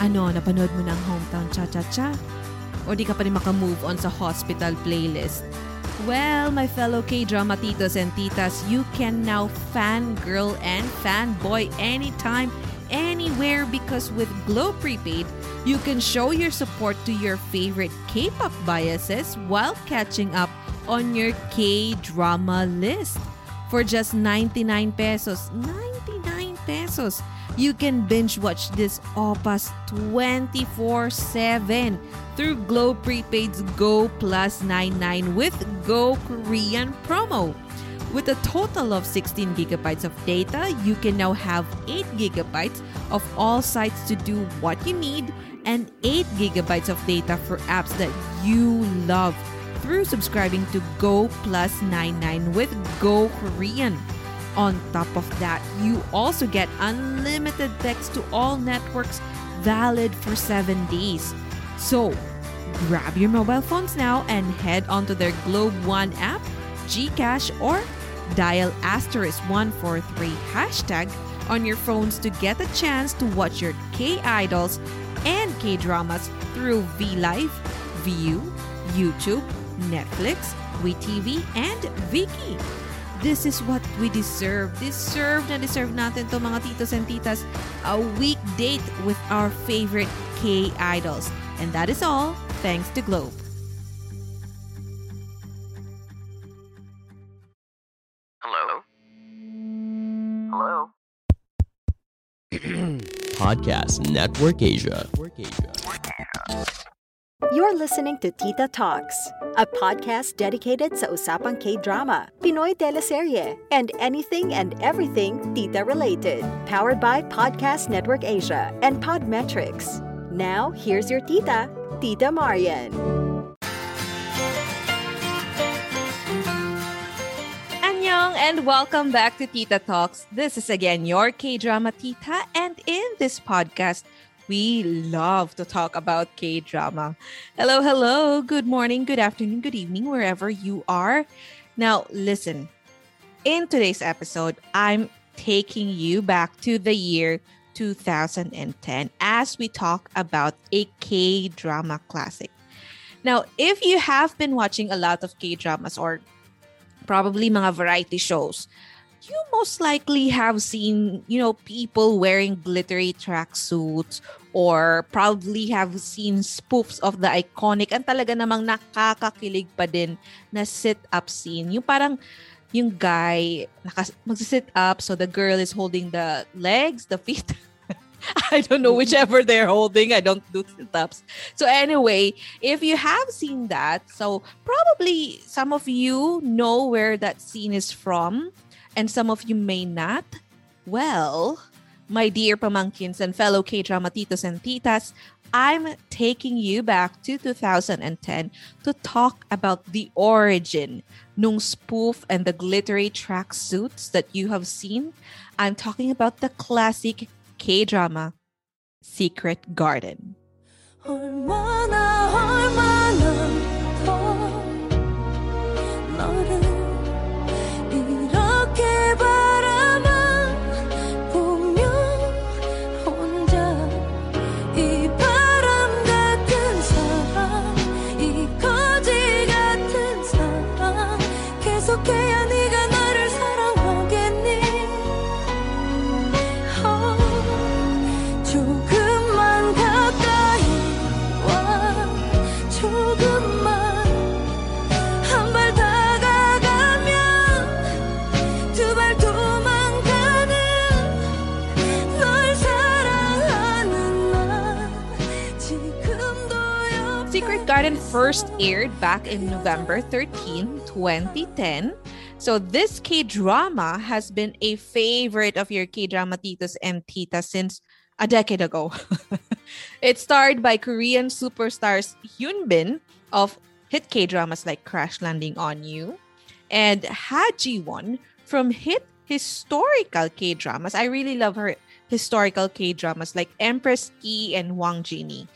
Ano, napanood mo ng Hometown Cha-Cha-Cha? O di ka pa rin makamove on sa hospital playlist? Well, my fellow K-drama titos and titas, you can now fangirl and fanboy anytime, anywhere because with Glow Prepaid, you can show your support to your favorite K-pop biases while catching up on your K-drama list. For just 99 pesos, 99 pesos, you can binge watch this opas 24-7 through Glow Prepaid's Go Plus 99 with Go Korean promo. With a total of 16 gigabytes of data, you can now have 8 gigabytes of all sites to do what you need and 8 gigabytes of data for apps that you love through subscribing to Go Plus 99 with Go Korean. On top of that, you also get unlimited text to all networks valid for 7 days. So, grab your mobile phones now and head onto their Globe One app, Gcash, or dial asterisk 143 hashtag on your phones to get a chance to watch your K idols and K dramas through VLive, VU, YouTube, Netflix, WeTV, and Viki. This is what we deserve. Deserve na deserve natin to mga titos and titas. A week date with our favorite K idols. And that is all thanks to Globe. Hello? Hello? Podcast Network Asia. You're listening to Tita Talks, a podcast dedicated sa usapang K-drama, Pinoy teleserye, and anything and everything Tita related. Powered by Podcast Network Asia and Podmetrics. Now, here's your Tita, Tita Marian. And welcome back to Tita Talks. This is again your K-drama Tita and in this podcast, we love to talk about K-drama. Hello, hello. Good morning, good afternoon, good evening, wherever you are. Now, listen. In today's episode, I'm taking you back to the year 2010 as we talk about a K-drama classic. Now, if you have been watching a lot of K-dramas or probably mga variety shows, you most likely have seen, you know, people wearing glittery tracksuits or probably have seen spoofs of the iconic and talaga namang nakakakilig pa din na sit-up scene. Yung parang yung guy naka, magsisit up so the girl is holding the legs, the feet. I don't know whichever they're holding. I don't do sit-ups. So anyway, if you have seen that, so probably some of you know where that scene is from and some of you may not. Well, my dear pamangkins and fellow K-drama titos and titas, I'm taking you back to 2010 to talk about the origin nung spoof and the glittery tracksuits that you have seen. I'm talking about the classic K-drama Secret Garden. First aired back in November 13, 2010. So this K-drama has been a favorite of your K-drama titos and tita since a decade ago. it starred by Korean superstars Hyun Bin of hit K-dramas like Crash Landing on You and Ha Ji-won from hit historical K-dramas. I really love her historical K-dramas like Empress Ki and Wang Jini.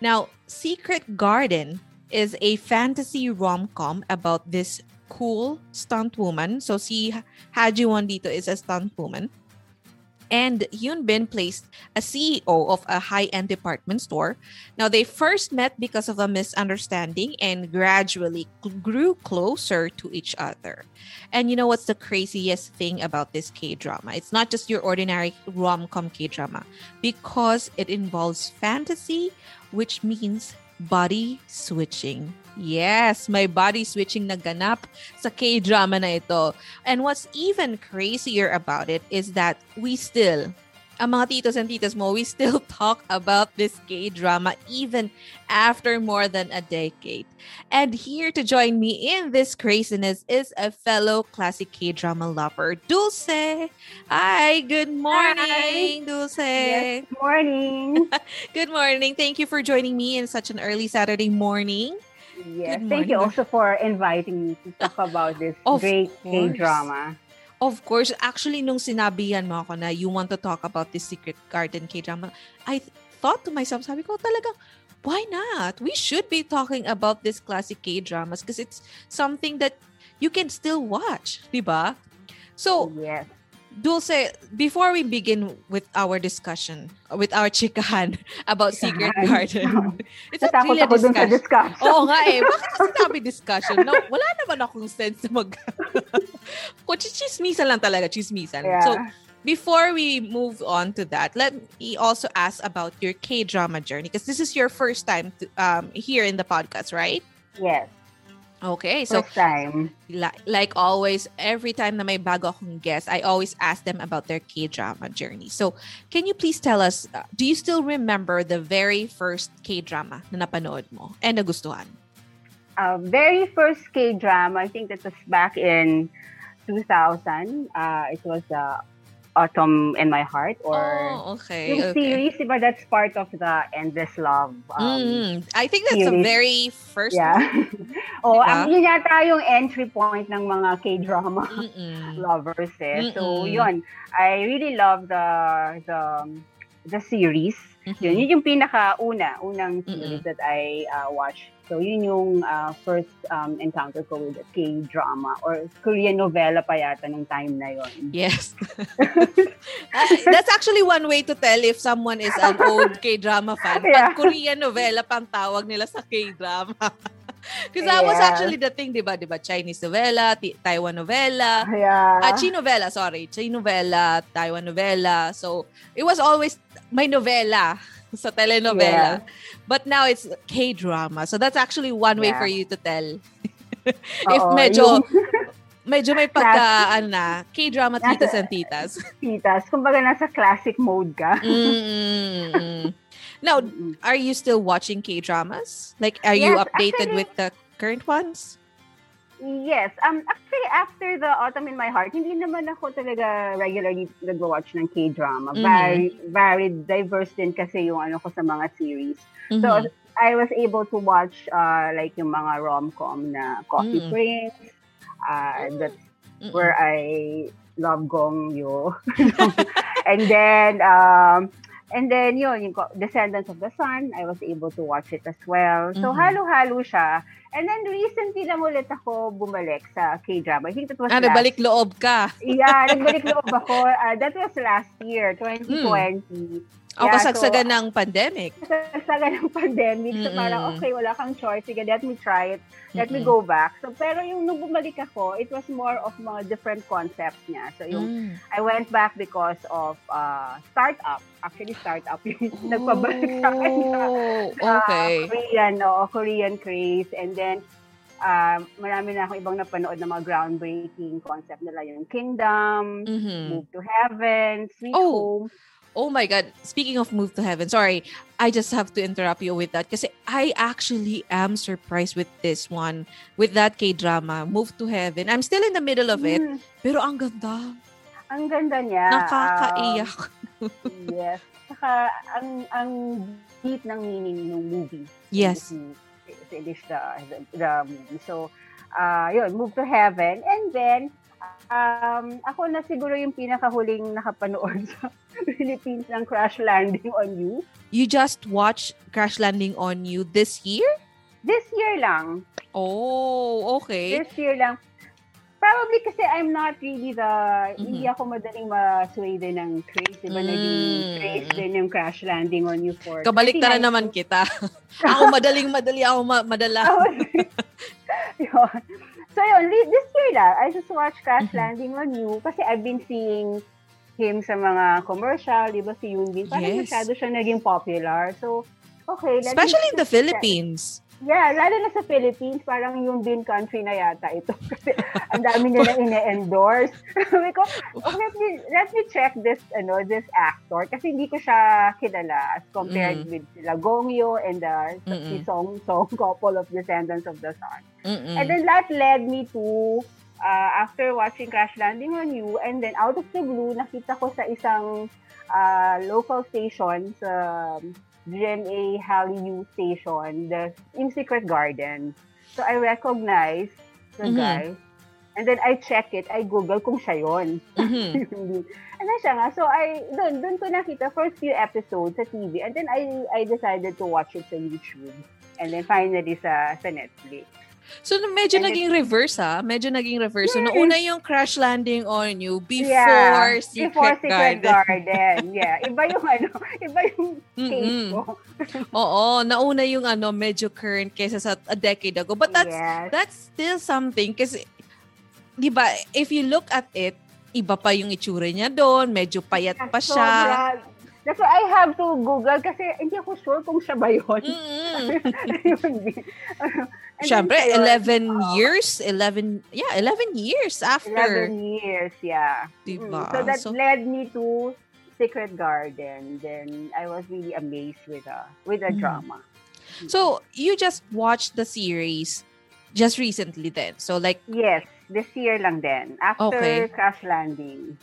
Now, Secret Garden is a fantasy rom-com about this cool stunt woman. So si Ha Ji-won dito is a stunt woman. And Hyun Bin placed a CEO of a high-end department store. Now they first met because of a misunderstanding and gradually grew closer to each other. And you know what's the craziest thing about this K-drama? It's not just your ordinary rom-com K-drama because it involves fantasy, which means body switching. Yes, may body switching na ganap sa K-drama na ito. And what's even crazier about it is that we still, ang mga titos and titas mo, we still talk about this K-drama even after more than a decade. And here to join me in this craziness is a fellow classic K-drama lover, Dulce. Hi, good morning, Dulce. Yes, morning. Good morning. Thank you for joining me in such an early Saturday morning. yes, thank you also for inviting me to talk about this Of great. K-drama. Of course, actually, nung sinabi yan mo ako na you want to talk about this Secret Garden K-drama, I th- thought to myself, sabi ko talagang, why not? We should be talking about this classic K-dramas because it's something that you can still watch, di ba? So, Yes. Dulce, before we begin with our discussion, with our chikahan about Secret Chikahan. Garden, it's not really a ako sa discussion. discussion. Oo nga eh. Bakit sinabi discussion? No, wala naman akong sense na mag... Kung chismisan lang talaga, chismisan. Yeah. So, before we move on to that, let me also ask about your K-drama journey because this is your first time to, um, here in the podcast, right? yes, Okay, so first time. li- like always, every time na may bago akong guest, I always ask them about their K-drama journey. So, can you please tell us, uh, do you still remember the very first K-drama na napanood mo and nagustuhan? Uh, very first K-drama, I think that was back in 2000. Uh, it was uh, Autumn in My Heart or oh, okay. yung okay. series, diba, that's part of the Endless Love. Um, Mm, I think that's the series. very first Yeah. one. oh, Diba? ang yun yata yung entry point ng mga K-drama. Mm-mm. lovers eh. So, Mm-mm. yun. I really love the the the series. Mhm. Yun, yun yung pinaka-una, unang Mm-mm. series that I uh, watched. So, yun yung uh, first um, encounter ko with the K-drama or Korean novela pa yata nung time na yun. Yes. Ah, That's actually one way to tell if someone is an old K-drama fan. Yeah. Pag Korean novela pang tawag nila sa K-drama. Because that was Yeah. actually the thing, di ba? Di ba? Chinese novela, Ti- Taiwan novela, Yeah. ah, Chi novela, sorry. Chi novela, Taiwan novela. So, it was always may novela sa telenovela. But now it's K-drama. So, that's actually one way Yeah. for you to tell. if Oo, medyo, yung medyo may pagka, ano na, K-drama Nasa- titas and titas. titas, kumbaga nasa classic mode ka. Mm-mm. Now, are you still watching K-dramas? Like, are you Yes, updated actually- with the current ones? Yes. Um, actually, after the Autumn in My Heart, hindi naman ako talaga regularly nag-watch ng K-drama. Mhm. Very, very diverse din kasi yung ano ko sa mga series. Mhm. So, I was able to watch uh, like yung mga rom-com na Coffee Mm. Prince. Uh, that's Mm-mm. where I love Gong Yoo. and then, um, and then yun, yung Descendants of the Sun, I was able to watch it as well. So, Mhm. halo-halo siya. And then, recently lang ulit ako bumalik sa K-drama. I think that was Ano, last balik loob ka. Yeah, nagbalik loob ako. Uh, that was last year, 2020. O Yeah, kasagsagan so- ng pandemic. Sa ng pandemic. So parang, Mm-mm. okay, wala kang choice. Sige, let me try it. Let me Mm-mm. go back. So, pero yung nung bumalik ako, it was more of mga different concepts niya. So, yung Mm. I went back because of uh, startup. Actually, startup yung nagpabalik sa akin sa Oh, sa okay. Korean, oo, Korean craze. And then, uh, marami na akong ibang napanood na mga groundbreaking concept nila. Yung Kingdom, Mhm. Move to Heaven, Sweet Oh. Home. Oh my God. Speaking of Move to Heaven, sorry, I just have to interrupt you with that kasi I actually am surprised with this one, with that K-drama, Move to Heaven. I'm still in the middle of it, Mm, pero ang ganda. ang ganda niya. Nakakaiyak. Um, yes. Saka, ang, ang deep ng meaning ng movie. Yes. Finish the, the, the movie. So, uh, yun, Move to Heaven. And then, um, ako na siguro yung pinakahuling nakapanood sa Philippines ng Crash Landing on You. You just watched Crash Landing on You this year? This year lang. Oh, okay. This year lang. Probably kasi I'm not really the, hindi Mhm. ako madaling ma-sway din ng craze. Diba naging Mm. craze din yung Crash Landing on You for Kabalik na 39 naman kita. ako madaling madali, ako ma- madala. yun. So yun, this year lang, I just watched Crash Mhm. Landing on You kasi I've been seeing him sa mga commercial, di ba si Yoon Bin? Parang Yes. masyado siya naging popular. So, okay. Especially in the. Philippines. Yeah, lalo na sa Philippines, parang yung bin country na yata ito. Kasi ang dami nila ine-endorse. Sabi ko, oh, let me, let me check this, ano, this actor. Kasi hindi ko siya kilala as compared Mm. with sila Gongyo and the, si Song, Song couple of Descendants of the Sun. Mm-mm. And then that led me to, uh, after watching Crash Landing on You, and then out of the blue, nakita ko sa isang uh, local station sa GMA Hallyu station, the in Secret Garden. So I recognized the Mhm. guy. And then I check it, I Google kung siya yun. Mhm. ano siya nga? So I, doon, doon ko nakita first few episodes sa TV. And then I, I decided to watch it sa YouTube. And then finally sa, sa Netflix. So, medyo And naging reverse ah. Medyo naging reverse. So, Yes. nauna yung Crash Landing on You before Yeah, Secret before Secret Garden. Garden. Yeah, iba yung ano, iba yung case ko. Oo, nauna yung ano, medyo current kaysa sa a decade ago. But that's yes. that's still something kasi 'di ba, if you look at it, iba pa yung itsura niya doon, medyo payat pa siya. Sobra. That's why I have to Google kasi hindi ako sure kung siya ba yun. And Siyempre, then, 11 ayun, years, 11, yeah, 11 years after. 11 years, yeah. Diba? Mm, So that So- led me to Secret Garden. Then I was really amazed with the with the Mm. drama. So, you just watched the series just recently then. So, like, Yes, this year lang din. After Okay. Crash Landing.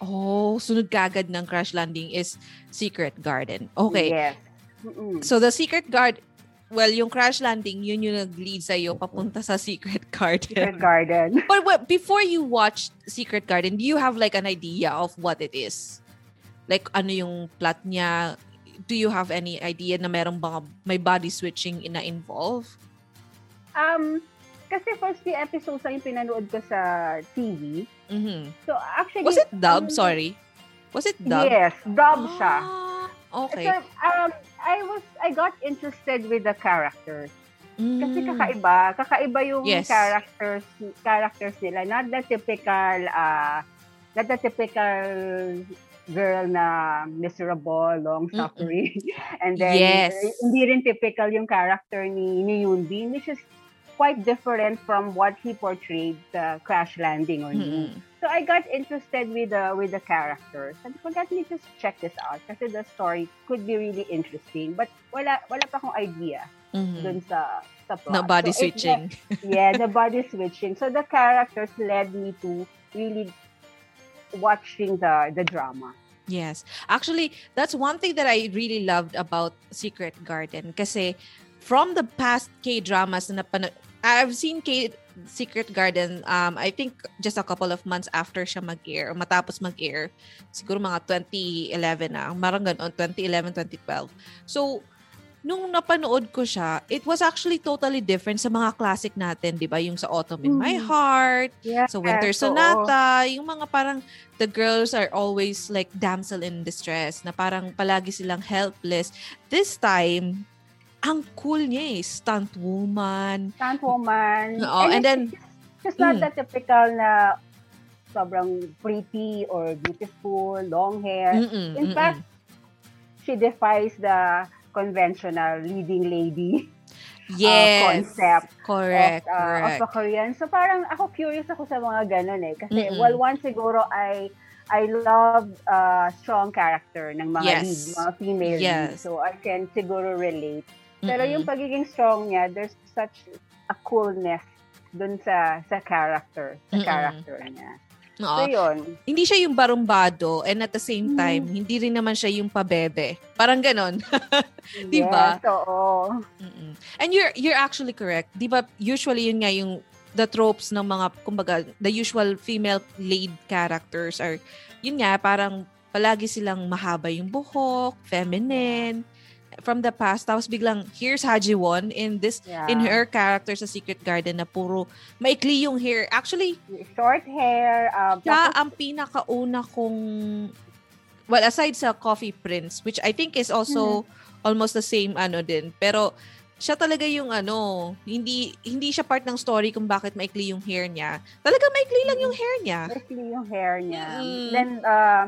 Oh, sunod kagad ng Crash Landing is Secret Garden. Okay. Yes. Mm-mm. So, the Secret Garden, well, yung Crash Landing, yun yung nag-lead sa'yo papunta sa Secret Garden. Secret Garden. But what, before you watched Secret Garden, do you have like an idea of what it is? Like ano yung plot niya? Do you have any idea na merong bang may body switching na involve? Um, kasi first few episodes lang yung pinanood ko sa TV. Mhm. So actually... Was it dub? um, Sorry. Was it dub? Yes, dub siya. Ah, okay. So, um, I was, I got interested with the characters. Kasi Mm. kakaiba, kakaiba yung Yes. characters, characters nila. Not the typical, uh, not the typical girl na miserable, long Mm-mm. suffering. And then, Yes. hindi rin typical yung character ni, ni Yoon Bin, which is quite different from what he portrayed sa Crash Landing on You. Mm-mm. So I got interested with the with the characters. And so let me just check this out kasi the story could be really interesting. But wala wala pa akong idea Mhm. dun sa sa plot. Na body So, it- switching. yeah, the body switching. So the characters led me to really watching the the drama. Yes. Actually, that's one thing that I really loved about Secret Garden kasi from the past K-dramas na napano- I've seen K Secret Garden um I think just a couple of months after siya mag-air, matapos mag-air. Siguro mga 2011 na, marang ganon, 2011, 2012. So, nung napanood ko siya, it was actually totally different sa mga classic natin, 'di ba? Yung sa Autumn in My Mm. Heart, Yeah. sa Winter so, Sonata, yung mga parang the girls are always like damsel in distress na parang palagi silang helpless. This time, ang cool niya eh, stunt woman. stunt woman. Oo, and it's- then- it's not Mm. the typical na sobrang pretty or beautiful, long hair. Mm-mm, In mm-mm. fact, she defies the conventional leading lady. Yes. concept Correct. of, uh, correct. of a Korean. So parang ako curious ako sa mga ganun eh. Kasi Mm-mm. well, one siguro I I love uh, strong character ng mga Yes. lead, mga female lead. Yes. So I can siguro relate. Pero Mm-mm. yung pagiging strong niya, there's such a coolness dun sa sa character, sa Mm-mm. character niya. Oo. So yun. hindi siya yung barumbado and at the same Mm. time, hindi rin naman siya yung pabebe. Parang ganon. Di ba? Yes, oo. Mm-mm. And you're you're actually correct. 'Di ba usually yun nga yung the tropes ng mga kumbaga the usual female lead characters are yun nga parang palagi silang mahaba yung buhok, feminine from the past tapos biglang here's Hajiwon in this Yeah. in her character sa Secret Garden na puro maikli yung hair. Actually, Short hair. Um, siya tapos- ang pinakauna kong well aside sa Coffee Prince which I think is also Mm-hmm. almost the same ano din pero siya talaga yung ano hindi hindi siya part ng story kung bakit maikli yung hair niya talaga maikli lang yung hair niya Mostly yung hair niya. Mm. Then, uh,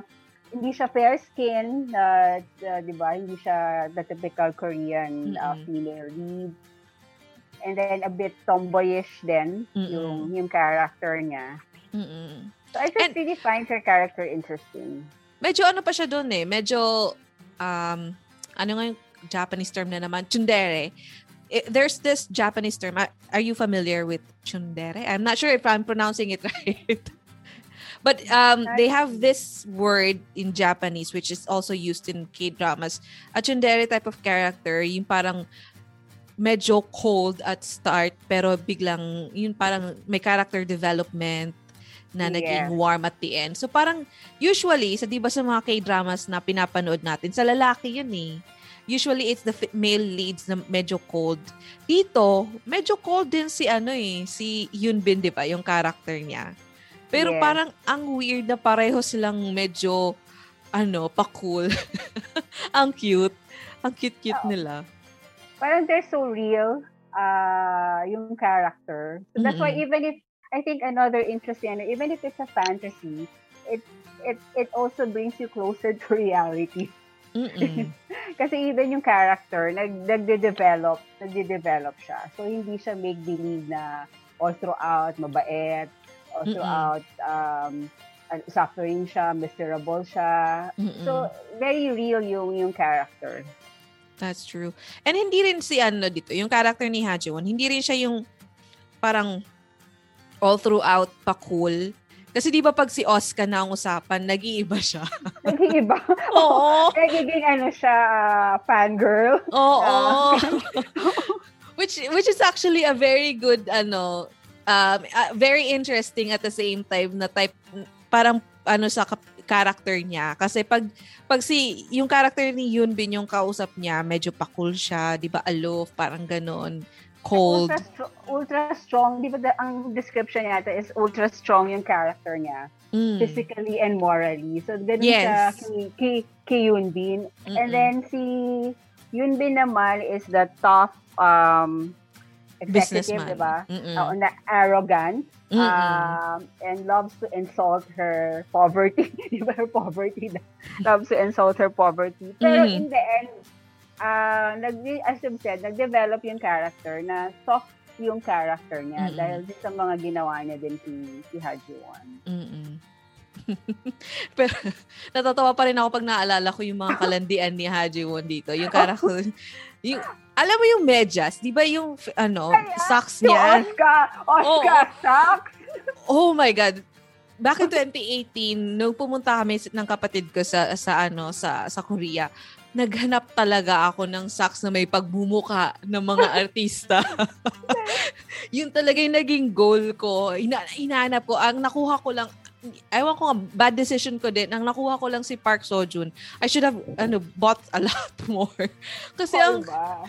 hindi siya fair skin, uh, uh, di ba? Hindi siya the typical Korean uh, Mm-mm. female lead. And then, a bit tomboyish din, Mm-mm. yung, yung character niya. Mm-mm. So, I just And- really find her character interesting. medyo ano pa siya doon eh medyo um ano nga yung Japanese term na naman tsundere Eh, there's this Japanese term are are you familiar with tsundere I'm not sure if I'm pronouncing it right But um, they have this word in Japanese which is also used in K-dramas. A tsundere type of character, yung parang medyo cold at start pero biglang yun parang may character development na naging Yes. warm at the end. So parang usually sa 'di ba sa mga K-dramas na pinapanood natin, sa lalaki yun eh. Usually it's the male leads na medyo cold. Dito, medyo cold din si ano eh, si Yoon Bin 'di ba, yung character niya. Pero Yes. parang ang weird na pareho silang medyo ano, pa-cool. ang cute. Ang cute-cute nila. Parang they're so real, uh, yung character. So, that's why Mm-mm. even if, I think another interesting, ano, even if it's a fantasy, it, it, it also brings you closer to reality. Kasi even yung character, nag, nagde-develop, nagde-develop siya. So, hindi siya make-believe na all throughout, mabait, Mm-mm. throughout, um, suffering siya, miserable siya. Mm-mm. So, very real yung, yung character. That's true. And hindi rin si ano dito, yung character ni Hajewon, hindi rin siya yung parang all throughout pa cool. Kasi di ba pag si Oscar na ang usapan, nag-iiba siya. Nag-iiba. Oo. Nagiging ano siya, ah, fangirl. Oo. Ah. which which is actually a very good ano um uh, very interesting at the same time na type parang ano sa kap- character niya kasi pag pag si yung character ni Yoon Bin yung kausap niya medyo pa-cool siya 'di ba aloof parang ganon cold Ultra, stro- ultra strong. Di ba the- ang description niya is ultra strong yung character niya. Mm. Physically and morally. So, ganun Yes. siya kay, kay, kay Yoon Bin. And Mm-mm. then si Yoon Bin naman is the tough um, executive, businessman di ba? Uh, na arrogant um, and loves to insult her poverty. Di ba her poverty? loves to insult her poverty. Pero Mhm. in the end, uh, nag, as I've said, nag-develop yung character na soft yung character niya Mm-mm. dahil sa mga ginawa niya din si, si Hajiwon. Mm-mm. Pero natatawa pa rin ako pag naalala ko yung mga kalandian ni Haji Won dito. Yung character, yung, alam mo yung medyas, di ba yung ano, socks Si niya? Oscar! Oscar Socks! Oh my God. Back in 2018, nung pumunta kami ng kapatid ko sa sa ano sa sa Korea, naghanap talaga ako ng socks na may pagbumuka ng mga artista. yun talaga yung naging goal ko. Ina hinahanap ko. Ang nakuha ko lang, ewan ko nga, bad decision ko din. Ang nakuha ko lang si Park Sojun. I should have ano, bought a lot more. Kasi ang, Diba?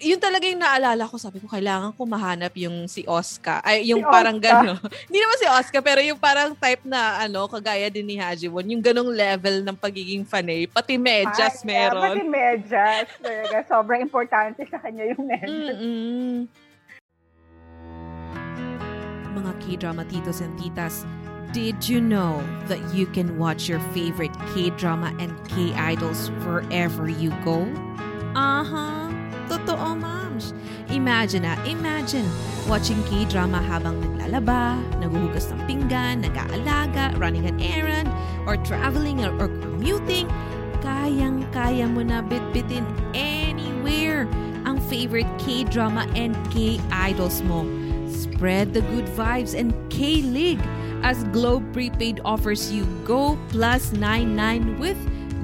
yun talaga yung naalala ko. Sabi ko, kailangan ko mahanap yung si Oscar. Ay, yung Si parang Oscar. gano'n. Hindi naman si Oscar, pero yung parang type na, ano, kagaya din ni Hajimon. Yung ganong level ng pagiging fanay. Pati medyas Ay, meron. Pati medyas. Talaga, sobrang importante sa kanya yung medyas. Mm-mm. Mga K-drama titos and titas, did you know that you can watch your favorite K-drama and K-idols wherever you go? Aha, totoo moms. Imagine na, imagine watching K-drama habang naglalaba, naguhugas ng pinggan, nag-aalaga, running an errand, or traveling or, or commuting. Kayang-kaya mo na bitbitin anywhere ang favorite K-drama and K-idols mo. Spread the good vibes and K-Lig as Globe Prepaid offers you Go Plus 99 with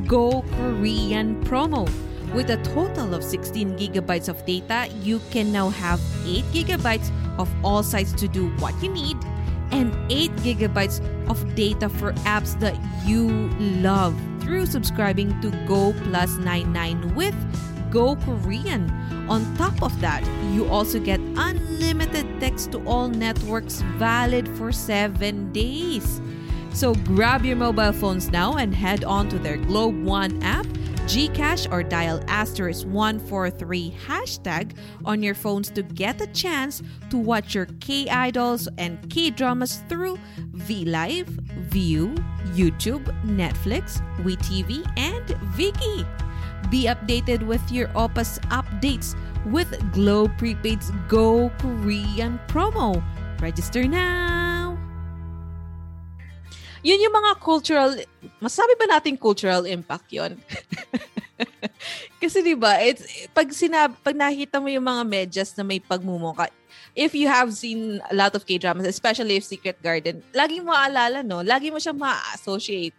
Go Korean promo. With a total of 16 gigabytes of data, you can now have 8 gigabytes of all sites to do what you need and 8 gigabytes of data for apps that you love through subscribing to Go Plus 99 with Go Korean. On top of that, you also get unlimited text to all networks valid for 7 days. So grab your mobile phones now and head on to their Globe One app, Gcash, or dial asterisk 143 hashtag on your phones to get a chance to watch your K idols and K dramas through VLive, View, YouTube, Netflix, WeTV, and Viki. Be updated with your Opus updates with Globe Prepaid's Go Korean promo. Register now! Yun yung mga cultural, masabi ba natin cultural impact yon? Kasi 'di ba, it's pag sinab pag nakita mo yung mga medyas na may pagmumuka, if you have seen a lot of K-dramas, especially if Secret Garden, lagi mo maalala, no? Lagi mo siyang ma-associate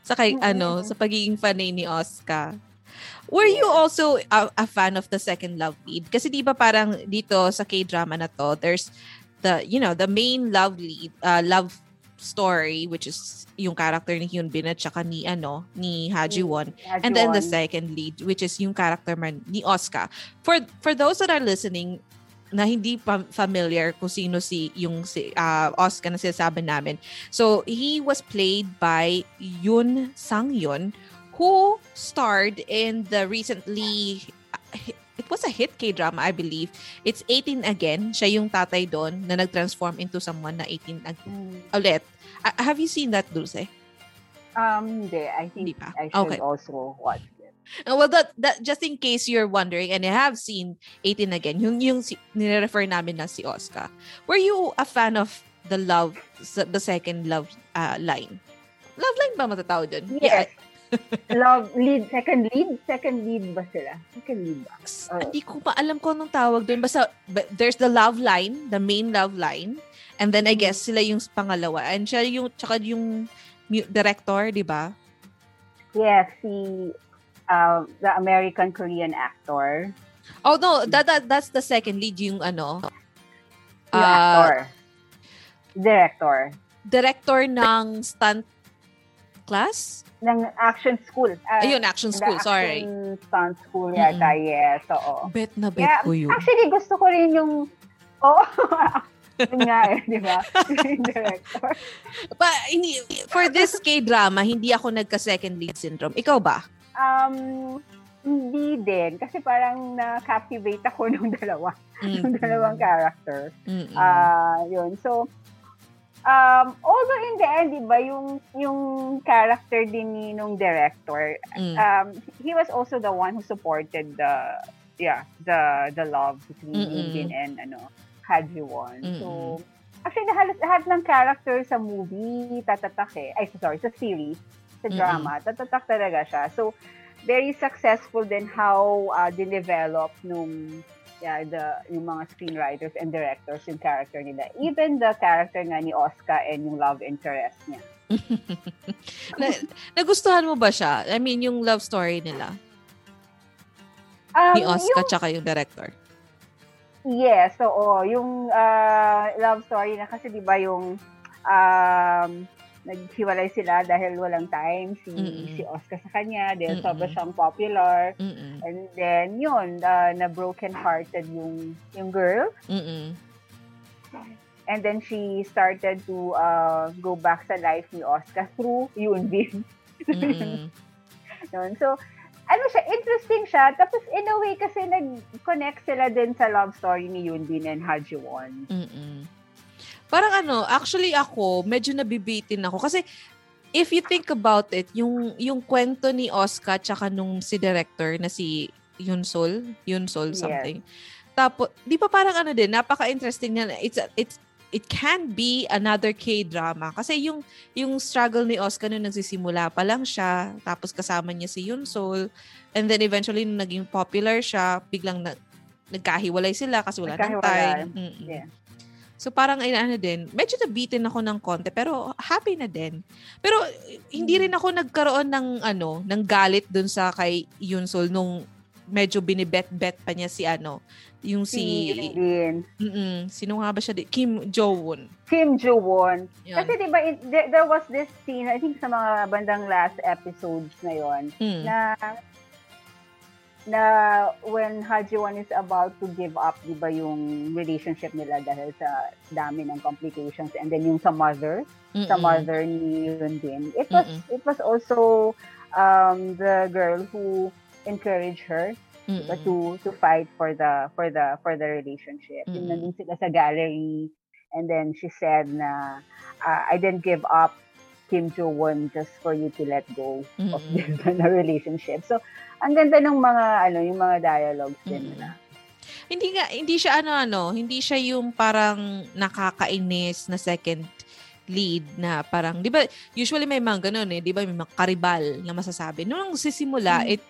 sa kay ano, sa pagiging fanay ni Oscar. Were you also a, a fan of the second love lead? Kasi 'di ba parang dito sa K-drama na to, there's the you know, the main love lead, uh, love story which is yung character ni Hyun Bin at saka ni ano ni Ha Ji Won. And then the second lead which is yung character man ni Oscar. For for those that are listening na hindi pa familiar kung sino si yung si uh, Oscar na sinasabi namin. So he was played by Yoon Sang Yeon who starred in the recently it was a hit K-drama, I believe. It's 18 Again. Siya yung tatay doon na nag-transform into someone na 18 ag- ulit. Uh, have you seen that, Dulce? Um, hindi. I think Hindi. I should Okay. also watch it. Uh, well, that, that just in case you're wondering, and I have seen 18 Again, yung, yung si, nire-refer namin na si Oscar. Were you a fan of the love, the second love uh, line? Love line ba matatawag doon? Yes. Love lead, second lead? Second lead ba sila? Second lead ba? Oh. Hindi ko pa alam kung anong tawag doon. Basta, but there's the love line, the main love line. And then I guess sila yung pangalawa. And siya yung, tsaka yung director, di ba? Yes, si uh, the American Korean actor. Oh no, that, that that's the second lead yung ano. Yung ah, actor. Director. director ng stunt class? Ng action school. Uh, Ayun, action school, sorry. Action stunt school yata, yes. Oo. Bet na bet Yeah, ko yun. Actually, gusto ko rin yung... Oo. yun nga eh, di ba? Director. Pa, hindi, for this K-drama, hindi ako nagka-second lead syndrome. Ikaw ba? Um, hindi din. Kasi parang na-captivate ako nung dalawa. Nung dalawang character. Mm-mm. Ah, yun. So, um, although in the end, di ba, yung, yung character din ni nung director, Mm. um, he was also the one who supported the, yeah, the the love between Mm-mm. Bin and, ano, Ha Ji Won. Mm-mm. So, actually, lahat, lahat ng character sa movie, tatatak eh. Ay, sorry, sa series, sa Mm-mm. drama, tatatak talaga siya. So, very successful din how uh, dinevelop nung yeah, the yung mga screenwriters and directors yung character nila. Even the character nga ni Oscar and yung love interest niya. na, nagustuhan mo ba siya? I mean, yung love story nila Um, ni Oscar yung- tsaka yung director. Yes, oo. Yung uh, love story na kasi 'di ba yung um, naghiwalay sila dahil walang time si Mm-mm. si Oscar sa kanya dahil Mm-mm. sobra siyang popular. Mm-mm. And then yun, uh, na broken hearted yung yung girl Mm-mm. and then she started to uh, go back sa life ni Oscar through Yoon Bin. Mm-mm. Yun. So, ano siya, interesting siya. Tapos, in a way, kasi nag-connect sila din sa love story ni Yoon Bin and Ha Ji Won. Mm-mm. Parang ano, actually ako, medyo nabibitin ako. Kasi, if you think about it, yung, yung kwento ni Oscar tsaka nung si director na si Yun Sol, Yun Sol Yes. something, Tapos, di ba parang ano din, napaka-interesting niya. It's, it's, it can be another K-drama. Kasi yung, yung struggle ni Oscar nung nagsisimula pa lang siya, tapos kasama niya si Yoon Sol, and then eventually nung naging popular siya, biglang na, nagkahiwalay sila kasi wala ng Nagkahiwalay. time. Mm-mm. Yeah. So parang ay ano din, medyo nabitin ako ng konti pero happy na din. Pero hindi rin ako nagkaroon ng ano, ng galit dun sa kay Yunsol nung medyo binibet-bet pa niya si ano, yung Si Din. mm sino nga ba siya? di- Kim Jo-won. Kim Joo-won. Yun. Kasi di ba, there, there was this scene, I think sa mga bandang last episodes na yon Mm. na na when Hajiwon is about to give up, di ba, yung relationship nila dahil sa dami ng complications and then yung sa mother, sa Mm-mm. mother ni Yoon Bin. It was Mm-mm. it was also um the girl who encouraged her Mm-mm. diba, to to fight for the for the for the relationship. Yung Mm-mm. nandun sila sa gallery and then she said na uh, I didn't give up Kim Jo Won just for you to let go of Mm-mm. this na relationship. So ang ganda ng mga ano yung mga dialogues din Mm-mm. nila. Hindi nga hindi siya ano ano, hindi siya yung parang nakakainis na second lead na parang 'di ba usually may mga ganun eh, 'di ba may mga karibal na masasabi. Nung sisimula, it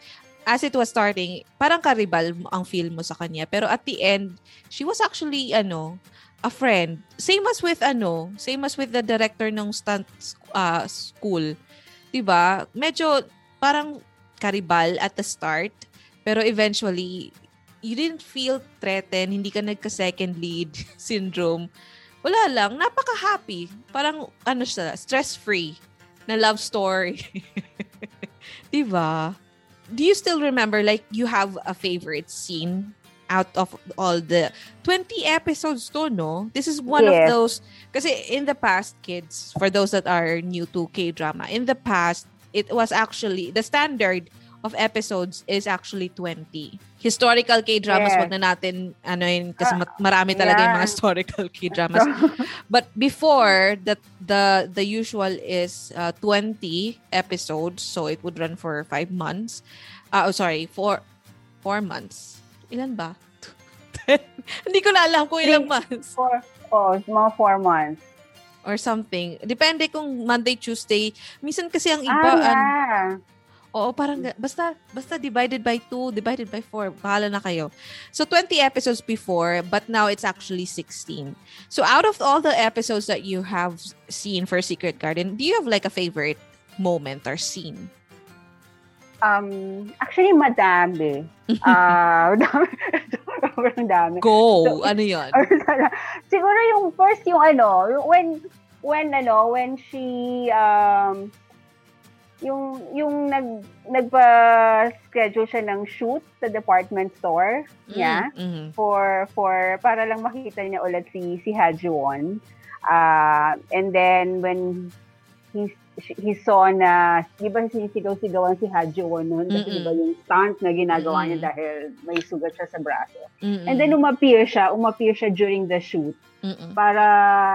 as it was starting, parang karibal ang feel mo sa kanya. Pero at the end, she was actually ano, a friend. Same as with ano, same as with the director ng stunt uh, school. 'Di ba? Medyo parang karibal at the start, pero eventually you didn't feel threatened, hindi ka nagka-second lead syndrome. Wala lang, napaka-happy. Parang, ano siya, stress-free na love story. diba? Do you still remember, like, you have a favorite scene out of all the 20 episodes to, no? This is one of those, because in the past, kids, for those that are new to K-drama, in the past, it was actually, the standard of episodes is actually 20. Historical K-dramas, Yes. wag na natin, ano yun, kasi mat- marami talaga yung mga historical K-dramas. But before, the, the, the usual is uh, 20 episodes, so it would run for 5 months. Ah, oh, sorry, 4 4 months. Ilan ba? Hindi ko na alam kung ilang months Four, oh, mga four months. or something. Depende kung Monday, Tuesday. Minsan kasi ang iba, ah, an- yeah. Oo, parang basta basta divided by 2, divided by 4, bahala na kayo. So 20 episodes before, but now it's actually 16. So out of all the episodes that you have seen for Secret Garden, do you have like a favorite moment or scene? Um, actually, madami. Ah. Sobrang dami. Go! So, ano sana- Siguro yung first yung ano, yung when when ano, when she um yung yung nag nagpa-schedule siya ng shoot sa department store niya Mhm. for for para lang makita niya ulit si si Hajiwon. Uh, and then when he he saw na, di ba sinisigaw-sigawan si Hajiwon noon kasi Mm-mm. di ba yung stunt na ginagawa niya Mm-mm. dahil may sugat siya sa braso. Mhm. And then umappear siya, umappear siya during the shoot Mhm. para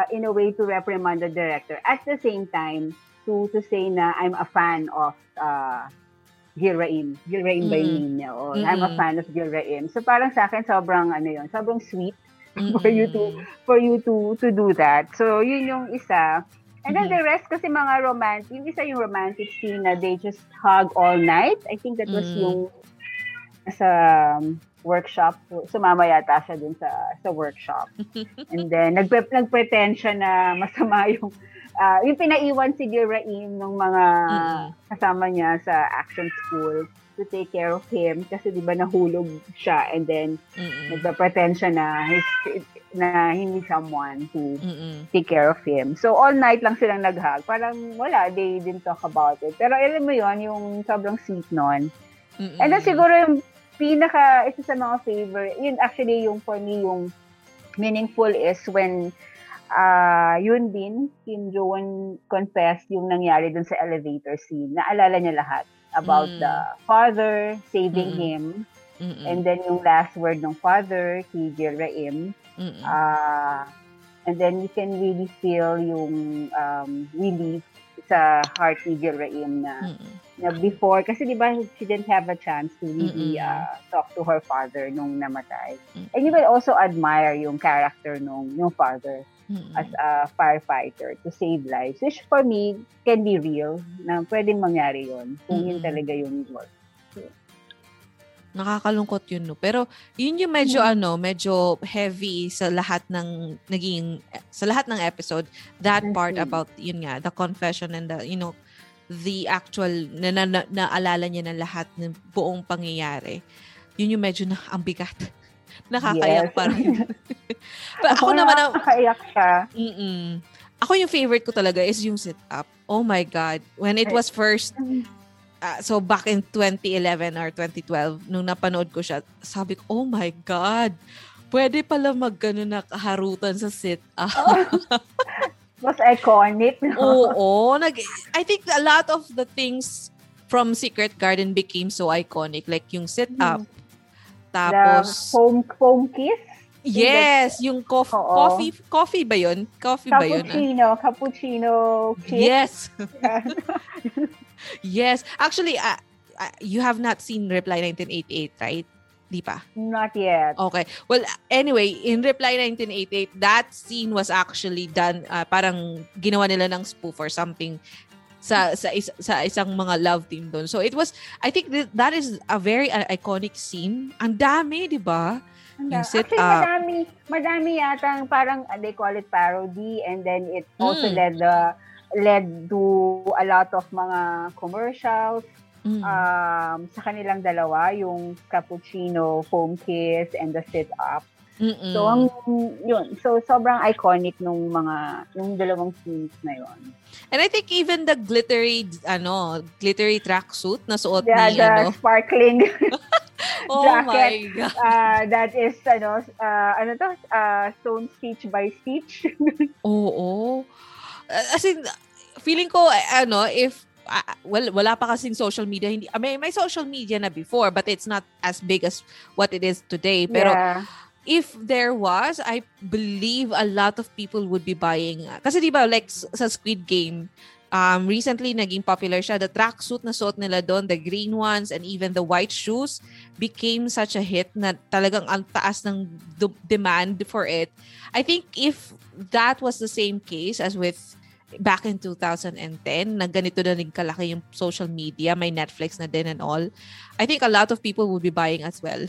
in a way to reprimand the director. At the same time, to to say na I'm a fan of uh, Gil Raim. Gil Raim by Mm. name niya. Oh, I'm a Mm-mm. fan of Gil Raim. So parang sa akin sobrang ano yun, sobrang sweet for you to for you to to do that. So yun yung isa. And then the rest kasi mga romantic, yung isa yung romantic scene na they just hug all night. I think that was Mm. yung sa um, workshop. Sumama yata siya dun sa sa workshop. And then nagpe nagpretend siya na masama yung ah, yung pinaiwan si Gil Raim ng mga Mm. kasama niya sa action school to take care of him kasi 'di ba nahulog siya and then Mhm. nagpa-pretend siya na he's, na he needs someone to Mhm. take care of him. So, all night lang silang nag-hug. Parang wala, they didn't talk about it. Pero alam mo yon yung sobrang sweet. Mhm. And then siguro yung pinaka, isa sa mga favorite, yun actually yung for me, yung meaningful is when uh, yun din, Kim Jo-won confessed yung nangyari dun sa elevator scene. Naalala niya lahat about Mm. the father saving Mm. him Mhm. and then yung last word ng father, kay Gil Raim. Mhm. Ah, and then you can really feel yung um, relief sa heart ni Gil Raim na Mhm. na before, kasi di ba she didn't have a chance to really Mm-mm. uh, talk to her father nung namatay. Mm. And you will also admire yung character nung, yung father Mm-mm. as a firefighter to save lives, which for me can be real, na pwedeng mangyari yon kung yun Mm-mm. talaga yung work. Nakakalungkot yun, no? Pero yun yung medyo Mm. ano, medyo heavy sa lahat ng naging sa lahat ng episode. That part Mhm. about yun nga, the confession and the you know, the actual na, na, na naalala niya ng lahat ng buong pangyayari. Yun yung medyo na ang bigat. Nakakayak Yes. pa rin. But ako naman nakakaiyak siya. Mm-mm. Ako yung favorite ko talaga is yung sit up. Oh my God. When it was first, uh, so back in 2011 or 2012, nung napanood ko siya, sabi ko, oh my God. Pwede pala mag na kaharutan sa sit up. Was iconic. No? Oo. Nag, I think a lot of the things from Secret Garden became so iconic. Like yung sit up. the Tapos, foam, foam kiss. yes, yung cof- Oo. coffee, coffee ba yun? Coffee ba yun? Cappuccino. Cappuccino kiss. Yes. yes. Actually, uh, uh, you have not seen Reply 1988, right? Di pa? Not yet. Okay. Well, anyway, in Reply 1988, that scene was actually done, uh, parang ginawa nila ng spoof or something sa sa, is, sa isang mga love team doon. So it was, I think that, that is a very uh, iconic scene. Ang dami, di ba? Yung sit Actually, up. madami, madami yata parang uh, they call it parody and then it also Mm. led uh, led to a lot of mga commercials Mm. um, sa kanilang dalawa, yung cappuccino, foam kiss, and the sit up. Mm-mm. So, ang, yun. So, sobrang iconic nung mga, nung dalawang scenes na yun. And I think even the glittery, ano, glittery tracksuit na suot Yeah, ni, the ano, sparkling, oh my jacket. God. uh, that is, ano, uh, ano to, uh, stone stitch by stitch. Oo. Uh, As in, feeling ko, ano, if, ah, well, wala pa kasing social media. Hindi, may, may social media na before, but it's not as big as what it is today. Pero yeah. If there was, I believe a lot of people would be buying. Kasi di ba, like sa Squid Game, um, recently naging popular siya. The tracksuit na suot nila doon, the green ones, and even the white shoes became such a hit na talagang ang taas ng demand for it. I think if that was the same case as with back in 2010, na ganito na rin kalaki yung social media, may Netflix na din and all, I think a lot of people would be buying as well.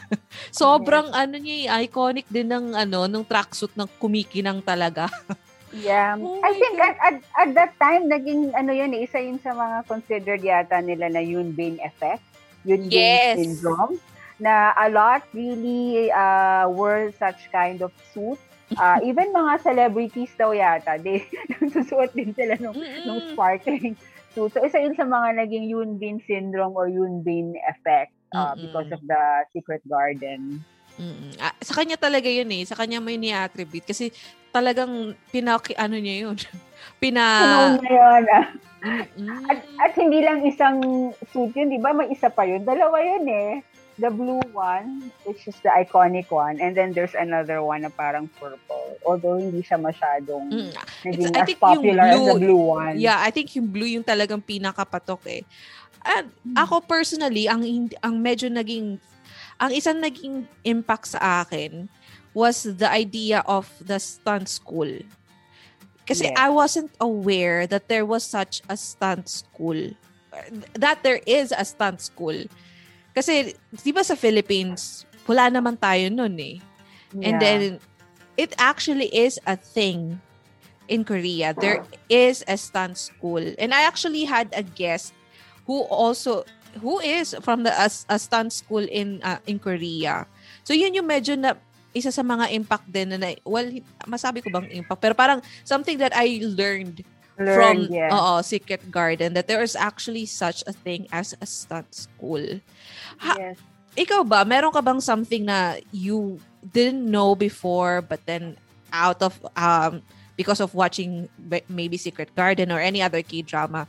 Sobrang ano niya, eh, iconic din ng ano, ng tracksuit ng kumikinang talaga. Yeah. Oh I think God. at, at, at that time, naging ano yun, eh, isa yun sa mga considered yata nila na Yunbin effect. Yunbin Yes. syndrome. Na a lot really uh, wore such kind of suit. Uh, even mga celebrities daw yata, they nagsusuot din sila nung, nung Mm-mm. sparkling suit. So, isa yun sa mga naging Yunbin syndrome or Yunbin effect uh, because of the Secret Garden. Mm-mm. Ah, sa kanya talaga yun eh. Sa kanya may ni-attribute. Kasi talagang pinaki, ano niya yun. Pina... Ano na yun, ah. Mm-mm. At, at hindi lang isang suit yun, di ba? May isa pa yun. Dalawa yun eh. The blue one, which is the iconic one, and then there's another one na parang purple. Although hindi siya masyadong Mm. naging I as think yung popular as the blue- blue one. Yeah, I think yung blue yung talagang pinakapatok eh. At ako personally, ang ang medyo naging ang isang naging impact sa akin was the idea of the stunt school. Kasi Yes. I wasn't aware that there was such a stunt school. That there is a stunt school. Kasi, di ba sa Philippines, wala naman tayo nun eh. And Yeah. then, it actually is a thing in Korea. There is a stunt school. And I actually had a guest who also, who is from the a, a stunt school in uh, in Korea. So yun yung medyo na isa sa mga impact din na, well, masabi ko bang impact, pero parang something that I learned from Learned, yeah. oo, Secret Garden that there is actually such a thing as a stunt school. ha- yes. Ikaw ba, meron ka bang something na you didn't know before but then out of um because of watching maybe Secret Garden or any other K-drama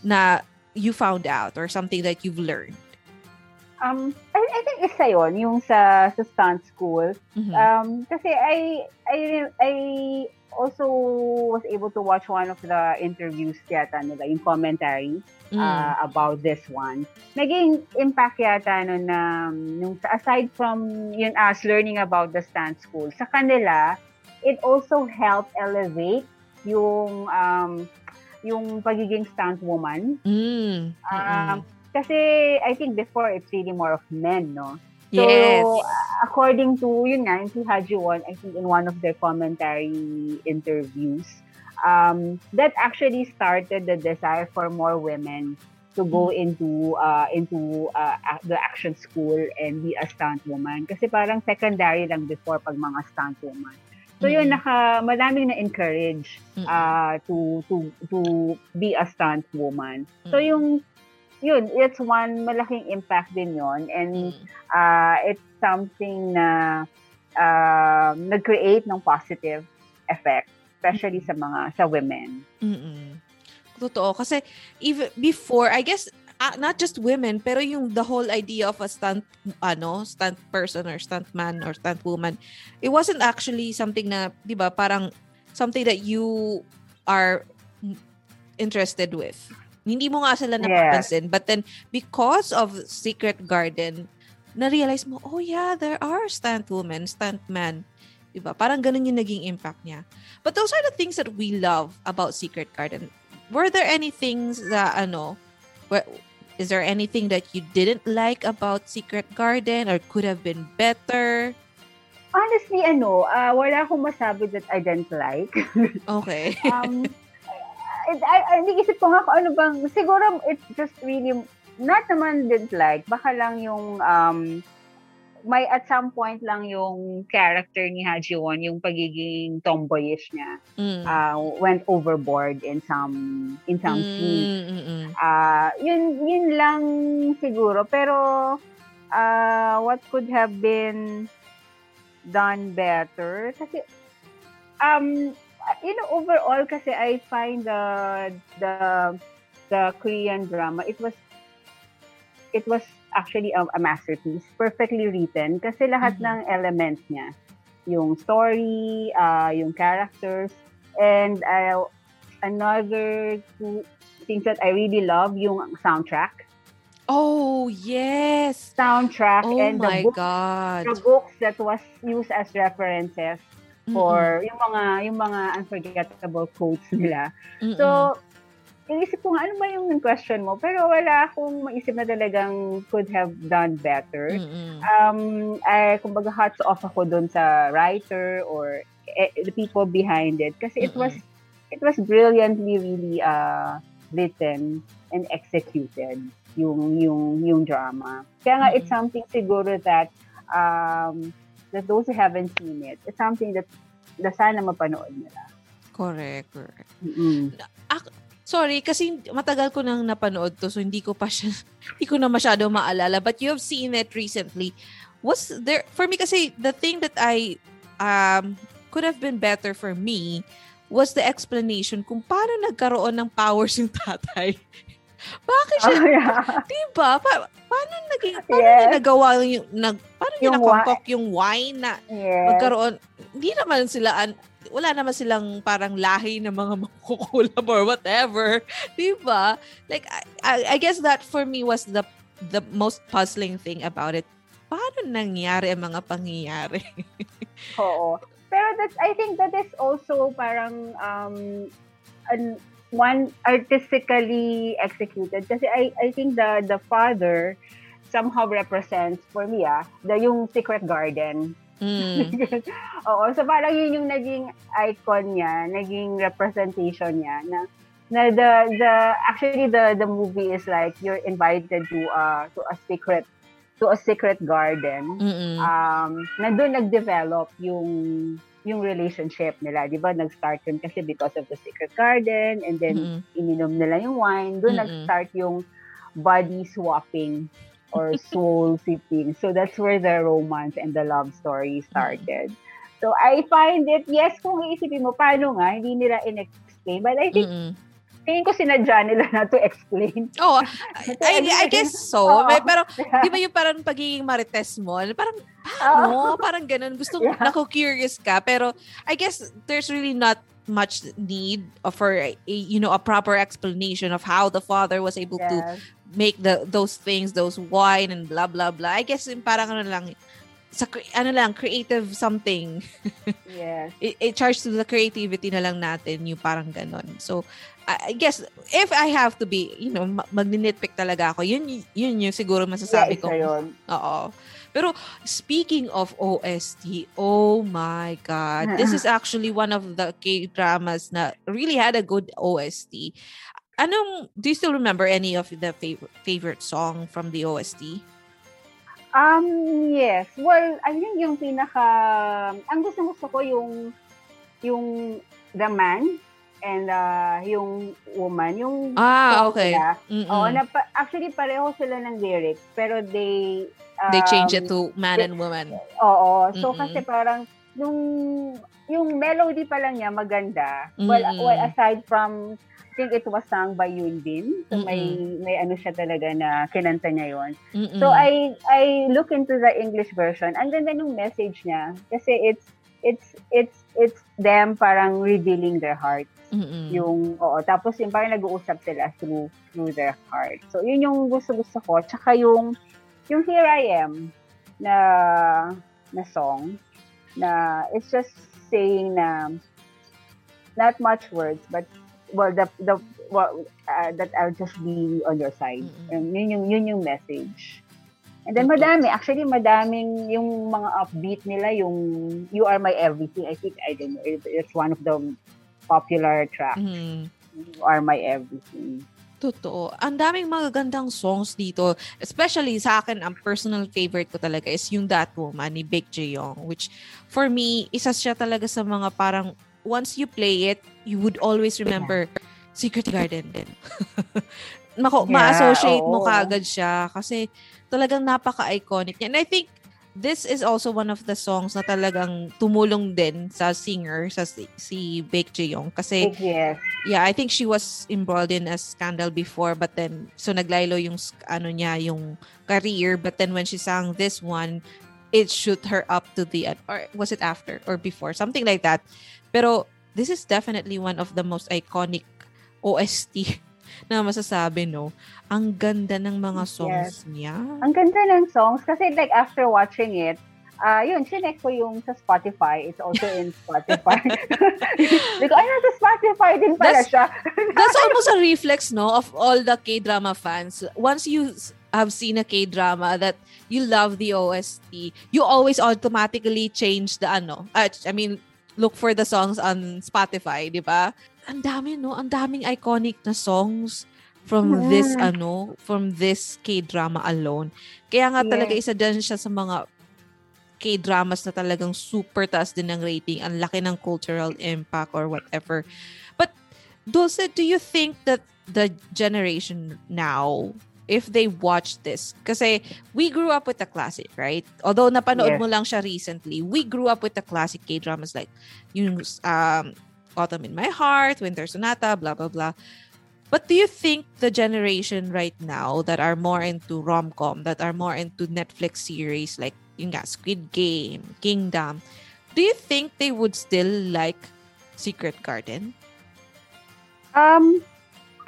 na you found out or something that you've learned? Um, I, I think isa yon yung sa, sa stunt school. Mhm. Um, kasi I, I, I, also was able to watch one of the interviews yata nila, yung commentary Mm. uh, about this one. Naging impact yata no na nung aside from yun us learning about the stunt school, sa kanila it also helped elevate yung um yung pagiging stunt woman. Mm. Um, Mm-mm. kasi I think before it's really more of men, no? So, yes. according to, yun nga, yung si Haji Won, I think in one of their commentary interviews, um, that actually started the desire for more women to go into uh, into uh, the action school and be a stunt woman. Kasi parang secondary lang before pag mga stunt woman. So yun, Mm. naka, madaming na-encourage Mm. uh, to, to, to be a stunt woman. So Mm. yung, yun, it's one malaking impact din yon And Mm. uh, it's something na uh, nag-create ng positive effect, especially sa mga, sa women. Mm-mm. Totoo. Kasi even before, I guess, ah, not just women, pero yung the whole idea of a stunt, ano, stunt person or stunt man or stunt woman, it wasn't actually something na, di ba, parang something that you are mm, interested with. Hindi mo nga sila napapansin. But then, because of Secret Garden, na-realize mo, oh yeah, there are stunt women, stunt man. Diba? Parang ganun yung naging impact niya. But those are the things that we love about Secret Garden. Were there any things that, ano, where, is there anything that you didn't like about Secret Garden or could have been better? Honestly, ano, uh, wala akong masabi that I didn't like. Okay. um, I, I, I, isip ko nga kung ano bang, siguro it's just really, not naman didn't like, baka lang yung, um, may at some point lang yung character ni Ha Ji Won, yung pagiging tomboyish niya, Mm. uh, went overboard in some, in some scenes. Mm, mm, mm. Ah, yun yun lang siguro pero ah what could have been done better kasi um you know overall kasi I find the the the Korean drama it was it was actually a, a masterpiece perfectly written kasi lahat Mhm. ng elements niya yung story ah yung characters and uh, another two things that I really love yung soundtrack. Oh, yes. Soundtrack Oh and the book, God. the books that was used as references For yung mga yung mga unforgettable quotes nila. Mm-mm. So, inisip ko nga, ano ba yung question mo? Pero wala akong maisip na talagang could have done better. Mm-mm. Um, ay, kumbaga hats off ako dun sa writer or eh, the people behind it. Kasi it Mm-mm. was it was brilliantly really uh, written and executed yung yung yung drama. Kaya nga it's Mm-mm. something siguro that um that those who haven't seen it, it's something that na sana mapanood nila. Correct, correct. Mm-mm. Sorry, kasi matagal ko nang napanood to, so hindi ko pa siya, hindi ko na masyado maalala. But you have seen it recently. Was there, for me kasi, the thing that I, um, could have been better for me was the explanation kung paano nagkaroon ng powers yung tatay. Bakit siya, Oh, yeah. diba? Pa, paano naging, paano Yes. niya nagawa yung, nag, paano niya Yung nakongkok yung wine na Yes. magkaroon, hindi naman sila, an- wala naman silang parang lahi ng mga makukulam or whatever. Diba? Like, I, I, I guess that for me was the the most puzzling thing about it. Paano nangyari ang mga pangyayari? Oo. Pero that's, I think that is also parang um, an, one artistically executed. Kasi I, I think the the father somehow represents, for me ah, the yung Secret Garden. Mm. Oo, so parang yun yung naging icon niya, naging representation niya na na the the actually the the movie is like you're invited to uh to a secret to a secret garden Mm-mm. um, na doon nag-develop yung yung relationship nila. Di ba? Nag-start yun kasi because of the secret garden and then Mm-mm. ininom nila yung wine. Doon Mm-mm. nag-start yung body swapping or soul sipping. So that's where the romance and the love story started. So I find it, yes, kung iisipin mo, paano nga, hindi nila in-explain. But I think Mm-mm. Tingin ko sinadya nila na to explain. Oh, I, I guess so. Oo. May, pero, di ba yung parang pagiging marites mo? Parang, ano? Parang ganun. Gusto, Yeah. naku-curious ka. Pero, I guess, there's really not much need for a, you know a proper explanation of how the father was able to Yes. make the those things those wine and blah blah blah I guess parang ano lang sa ano lang creative something Yes. it, it charge to the creativity na lang natin yung parang ganon. So, I guess, if I have to be, you know, ma- magninitpick talaga ako, yun, yun yung siguro masasabi yeah, ko. yun. Oo. Pero, speaking of OST, oh my God. This is actually one of the K-dramas na really had a good OST. Anong, do you still remember any of the favorite, favorite song from the OST? Um, yes. Well, I think yung pinaka, ang gusto gusto ko yung, yung the man and uh, yung woman, yung Ah, okay. Mm-mm. Oo, na, actually pareho sila ng lyrics, pero they, They change it um, to man and woman. Oo. So, Mm-mm. kasi parang, nung, yung melody pa lang niya maganda. Well, Mm-mm. well, aside from, I think it was sung by Yoon Bin. So, may, may ano siya talaga na kinanta niya yon Mm-mm. So I I look into the English version. Ang ganda ng message niya kasi it's it's it's it's them parang revealing their heart. Mm-mm. Yung oo, tapos yung parang nag-uusap sila through through their heart. So yun yung gusto-gusto ko. Tsaka yung yung Here I Am na na song na it's just saying na not much words but well the the well, uh, that I'll just be on your side. Mm-mm. Um, yun yung yun yung message. And then madami, actually madaming yung mga upbeat nila, yung You Are My Everything. I think, I don't know, it- it's one of the popular tracks. Mhm. You Are My Everything. Totoo. Ang daming magagandang songs dito. Especially sa akin, ang personal favorite ko talaga is yung That Woman ni Big Jeong. Which, for me, isa siya talaga sa mga parang, once you play it, you would always remember Secret Garden din. Mako, Yeah, ma-associate mo oo. kagad siya kasi talagang napaka-iconic niya. And I think this is also one of the songs na talagang tumulong din sa singer, sa si, si Big Jeong. Kasi yes. yeah, I think she was embroiled in a scandal before, but then, so naglaylo yung, ano niya, yung career, but then when she sang this one, it shoot her up to the, or was it after or before? Something like that. Pero, this is definitely one of the most iconic OST na masasabi, no? Ang ganda ng mga songs niya. Ang ganda ng songs kasi like after watching it, ah yun, chinek ko yung sa Spotify. It's also in Spotify. Like, ay, nasa Spotify din pala That's- siya. That's almost a reflex, no, of all the K-drama fans. Once you have seen a K-drama that you love the OST, you always automatically change the ano. Uh, I mean, look for the songs on Spotify, di ba? Ang dami, no? Ang daming iconic na songs from this, Mhm. ano, from this K-drama alone. Kaya nga talaga Yes. isa dyan siya sa mga K-dramas na talagang super taas din ng rating. Ang laki ng cultural impact or whatever. But Dulce, do you think that the generation now, if they watch this, kasi we grew up with the classic, right? Although napanood Yes. mo lang siya recently, we grew up with the classic K-dramas like yung um, Autumn in My Heart, Winter Sonata, blah, blah, blah. But do you think the generation right now that are more into rom-com, that are more into Netflix series like yung nga, Squid Game, Kingdom, do you think they would still like Secret Garden? Um,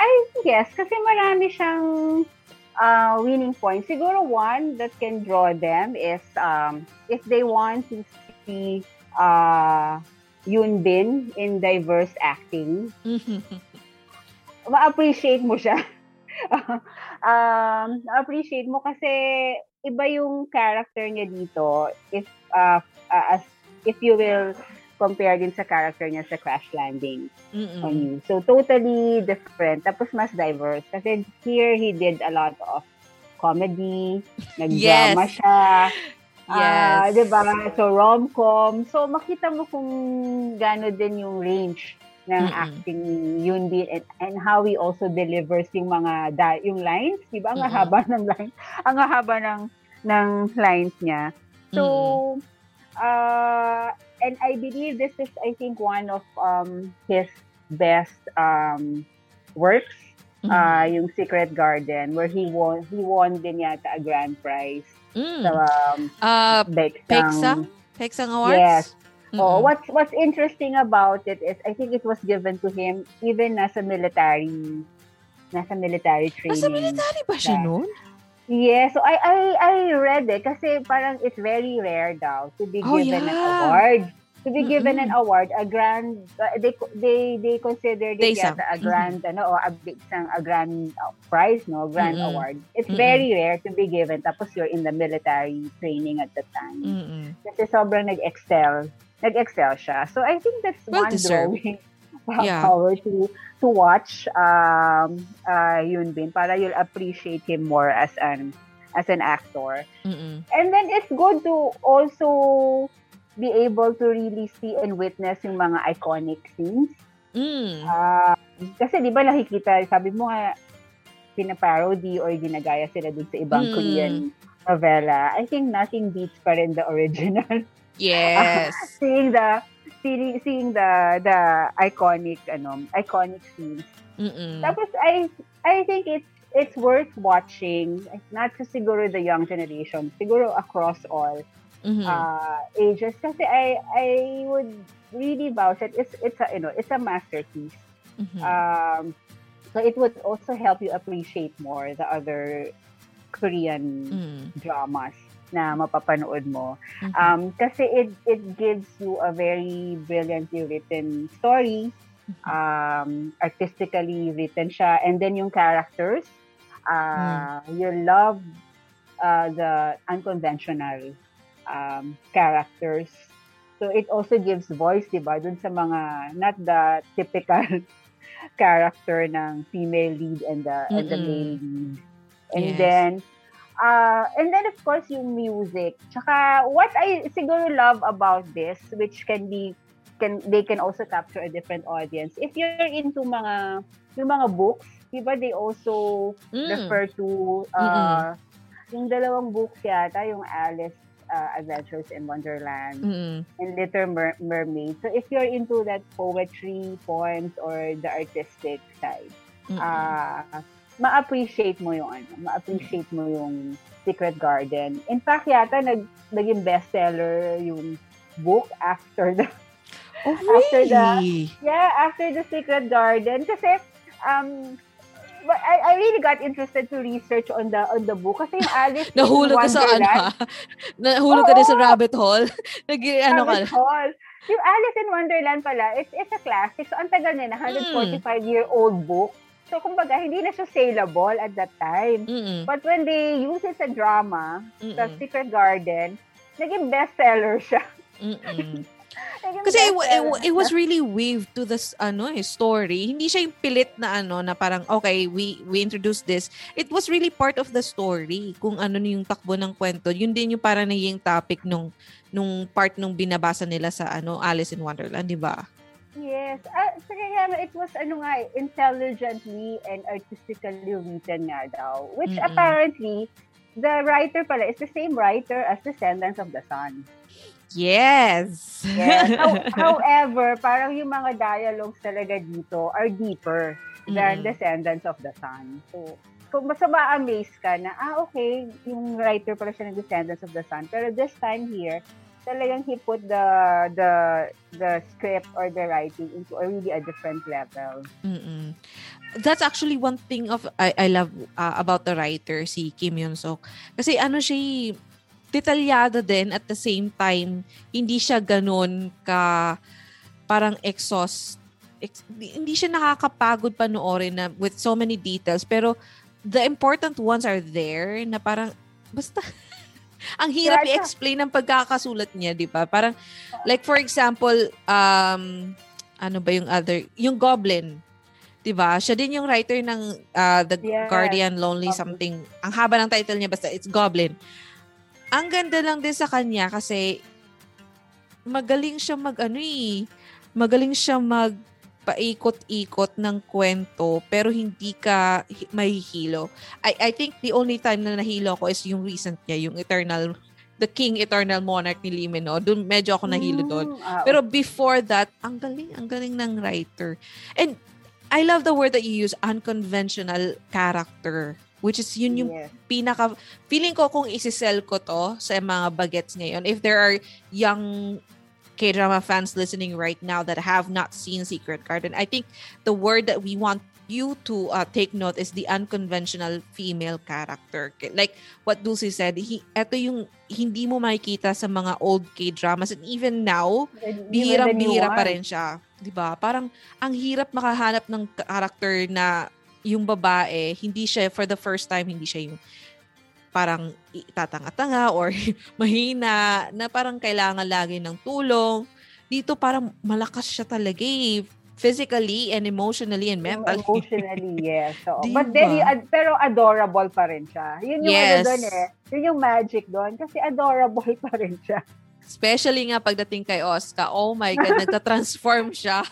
I guess, kasi marami siyang uh, winning points. Siguro one that can draw them is um, if they want to see uh, Yoon Bin in diverse acting, ma-appreciate mo siya. um, ma-appreciate mo kasi iba yung character niya dito if uh, uh, as if you will compare din sa character niya sa Crash Landing on Mm-mm. you. So, totally different. Tapos, mas diverse. Kasi here, he did a lot of comedy, nag-drama Yes. siya. Ah, Yes. 'di ba? So, rom-com. So, makita mo kung gaano din yung range ng Mm-mm. acting ni Yoon Bin and, and how he also delivers yung mga da- yung lines, 'di ba? Ang Mm-mm. haba ng line, ang haba ng ng lines niya. So, uh, and I believe this is, I think, one of um, his best um, works, Mhm. ah yung Secret Garden, where he won he won din yata a grand prize Mm. sa um, Ah, Beksang. Peksang? Peksang Awards? Yes. Oh, Mm-mm. what's what's interesting about it is I think it was given to him even nasa military nasa military training. Nasa military ba siya noon? Yeah, so I I I read it kasi parang it's very rare daw to be Oh, given an yeah. award. To be given Mm-mm. an award, a grand uh, they they they considered it Daysam. yata a grand ano o a big isang a grand uh, prize no, grand Mm-mm. award. It's Mm-mm. very rare to be given tapos you're in the military training at the time. Mm-mm. Kasi sobrang nag-excel. Nag-excel siya. So I think that's Well one deserved. drawing Yeah. power to to watch um uh Yoon Bin para you'll appreciate him more as an as an actor. Mm-mm. And then it's good to also be able to really see and witness yung mga iconic scenes. Mm. Ah, kasi di ba nakikita, sabi mo nga, pinaparody or ginagaya sila dun sa ibang Mm. Korean novela. I think nothing beats pa rin the original. Yes. seeing the seeing, seeing the the iconic ano iconic scenes. Mm-mm. Tapos I I think it's it's worth watching not just siguro the young generation, siguro across all Mhm. uh, ages kasi I I would really vouch that it's it's a you know it's a masterpiece. Mhm. Um, so it would also help you appreciate more the other Korean Mm. dramas na mapapanood mo. Mhm. Um, kasi it it gives you a very brilliantly written story. Um, artistically written siya. And then yung characters, uh, you love uh, the unconventional um, characters. So it also gives voice, di ba, dun sa mga, not the typical character ng female lead and the, and the male lead. And Yes. then, uh, and then of course yung music. Tsaka what I siguro love about this, which can be, can they can also capture a different audience. If you're into mga, yung mga books, di ba they also Mm. refer to, uh, yung dalawang books yata, yung Alice uh, Adventures in Wonderland Mm-mm. and Little Mer- Mermaid. So if you're into that poetry, poems, or the artistic side, Mm-mm. ah ma-appreciate mo yung ano, ma-appreciate mo yung Secret Garden. In fact, yata nag naging bestseller yung book after the oh, after the- yeah, after the Secret Garden kasi um but I, I really got interested to research on the on the book kasi yung Alice Nahulog ka sa ano ha? Nahulog ka din sa Oo. rabbit hole? Nag, ano ka? Rabbit Hole. Yung Alice in Wonderland pala, it's, it's a classic. So, ang tagal na, 145-year-old book. So, kumbaga, hindi na siya saleable at that time. Mm-mm. But when they use it sa drama, the Mm-mm. Secret Garden, naging bestseller siya. Mm-mm. Kasi it, it, it was really weaved to this ano eh, story. Hindi siya yung pilit na ano na parang okay, we we introduced this. It was really part of the story. Kung ano yung takbo ng kwento. Yun din yung parang naging topic nung nung part nung binabasa nila sa ano Alice in Wonderland, di ba? Yes. Uh, so kaya it was ano nga, eh, intelligently and artistically written nga daw. Which Mm-mm. apparently, the writer pala is the same writer as Descendants of the Sun. Yes. Yes. How- however, parang yung mga dialogues talaga dito are deeper than Mm-mm. Descendants of the Sun. So, kung mas ma-amaze ka na, ah, okay, yung writer pala siya ng Descendants of the Sun. Pero this time here, talagang he put the the the script or the writing into a really a different level. Mm-mm. That's actually one thing of I, I love uh, about the writer si Kim Yoon Sok. Kasi ano siya eh, detalyado din at the same time hindi siya ganun ka parang exhaust ex- hindi siya nakakapagod panoorin na with so many details pero the important ones are there na parang basta ang hirap Yeah, i-explain ng pagkakasulat niya, di ba? Parang, like for example, um, ano ba yung other, yung Goblin, di ba? Siya din yung writer ng uh, The Yes. Guardian Lonely Goblin. something. Ang haba ng title niya, basta it's Goblin. Ang ganda lang din sa kanya kasi magaling siya mag ano eh, magaling siya mag paikot-ikot ng kwento pero hindi ka hi- mahihilo. I I think the only time na nahilo ko is yung recent niya, yung Eternal The King Eternal Monarch ni Lee Min, no? Doon medyo ako nahilo doon. Mm, ah, Pero before that, ang galing, ang galing ng writer. And I love the word that you use, unconventional character. Which is yun yung Yes. pinaka feeling ko kung isi-sell ko to sa mga bagets ngayon if there are young K-drama fans listening right now that have not seen Secret Garden I think the word that we want you to uh, take note is the unconventional female character like what Dulce said he, ito yung hindi mo makikita sa mga old K-dramas and even now bihirang-bihira pa one. rin siya. 'Di ba? Parang ang hirap makahanap ng character na yung babae, hindi siya for the first time hindi siya yung parang tatanga-tanga or mahina na parang kailangan lagi ng tulong. Dito parang malakas siya talaga eh. Physically and emotionally and mentally. Emotionally, yes. So, Diba? But then, ad- pero adorable pa rin siya. Yun yung Yes. ano doon eh. Yun yung magic doon. Kasi adorable pa rin siya. Especially nga pagdating kay Oscar. Oh my God, nagka-transform siya.